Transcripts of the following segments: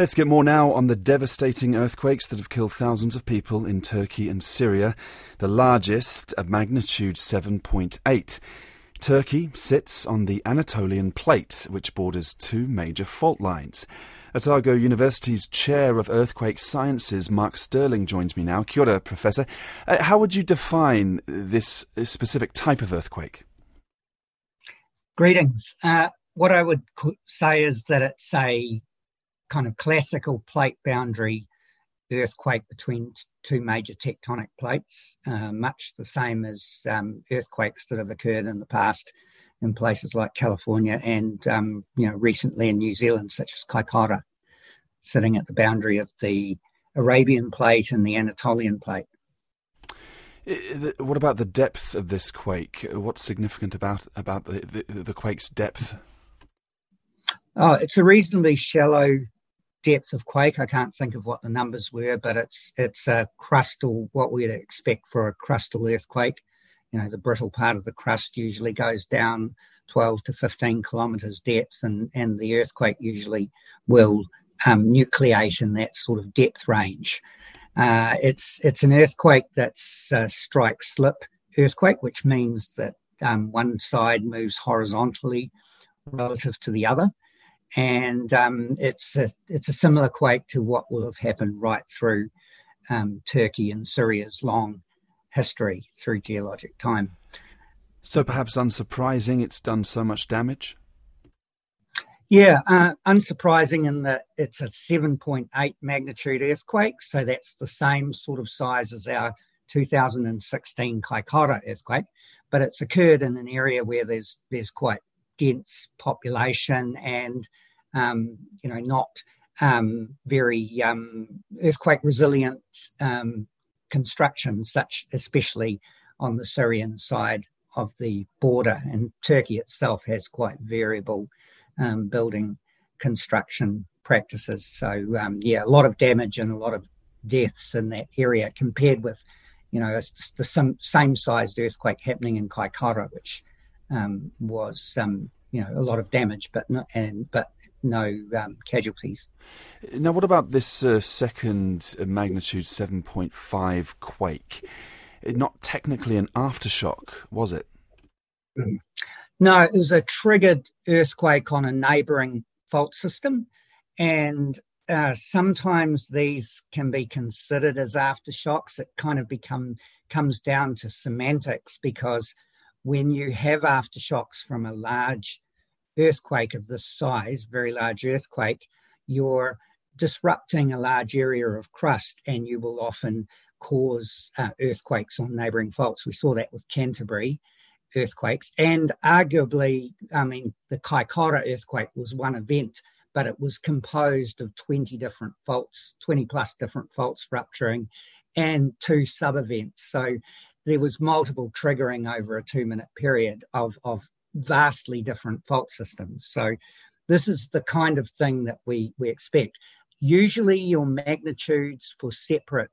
Let's get more now on the devastating earthquakes that have killed thousands of people in Turkey and Syria, the largest at magnitude 7.8. Turkey sits on the Anatolian plate, which borders two major fault lines. Otago University's Chair of Earthquake Sciences, Mark Stirling, joins me now. Kia ora, Professor. Uh, how would you define this specific type of earthquake? Greetings. Uh, what I would say is that it's a kind of classical plate boundary earthquake between two major tectonic plates, uh, much the same as um, earthquakes that have occurred in the past in places like California and um, you know recently in New Zealand, such as Kaikoura, sitting at the boundary of the Arabian plate and the Anatolian plate. What about the depth of this quake? What's significant about about the, the, the quake's depth? Oh, it's a reasonably shallow depth of quake. I can't think of what the numbers were, but it's it's a crustal, what we'd expect for a crustal earthquake. You know, the brittle part of the crust usually goes down 12 to 15 kilometres depth, and, and the earthquake usually will um, nucleate in that sort of depth range. Uh, it's it's an earthquake that's a strike slip earthquake, which means that um, one side moves horizontally relative to the other and um, it's a it's a similar quake to what will have happened right through um, Turkey and Syria's long history through geologic time. So perhaps unsurprising, it's done so much damage. Yeah, uh, unsurprising in that it's a 7.8 magnitude earthquake, so that's the same sort of size as our 2016 Kaikoura earthquake, but it's occurred in an area where there's there's quite dense population and um, you know not um, very um, earthquake resilient um, construction, such especially on the Syrian side of the border. And Turkey itself has quite variable um, building construction practices. So um, yeah, a lot of damage and a lot of deaths in that area compared with you know the same, sized earthquake happening in Kaikoura, which um, was um, you know a lot of damage, but not and but no um, casualties. Now, what about this uh, second magnitude seven point five quake? It not technically an aftershock, was it? Mm. No, it was a triggered earthquake on a neighbouring fault system, and uh, sometimes these can be considered as aftershocks. It kind of become comes down to semantics because when you have aftershocks from a large earthquake of this size, very large earthquake, you're disrupting a large area of crust and you will often cause uh, earthquakes on neighbouring faults. We saw that with Canterbury earthquakes, and arguably, I mean, the Kaikoura earthquake was one event, but it was composed of 20 different faults, 20 plus different faults rupturing, and two sub events. So there was multiple triggering over a two minute period of, of vastly different fault systems. So this is the kind of thing that we, we expect. Usually your magnitudes for separate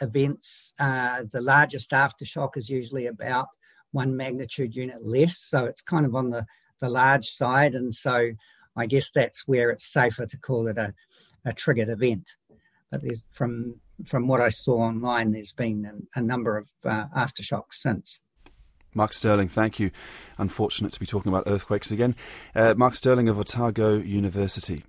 events, uh, the largest aftershock is usually about one magnitude unit less. So it's kind of on the, the large side. And so I guess that's where it's safer to call it a, a triggered event. But there's from from what I saw online, there's been a, number of uh, aftershocks since. Mark Stirling, thank you. Unfortunate to be talking about earthquakes again. Uh, Mark Stirling of Otago University.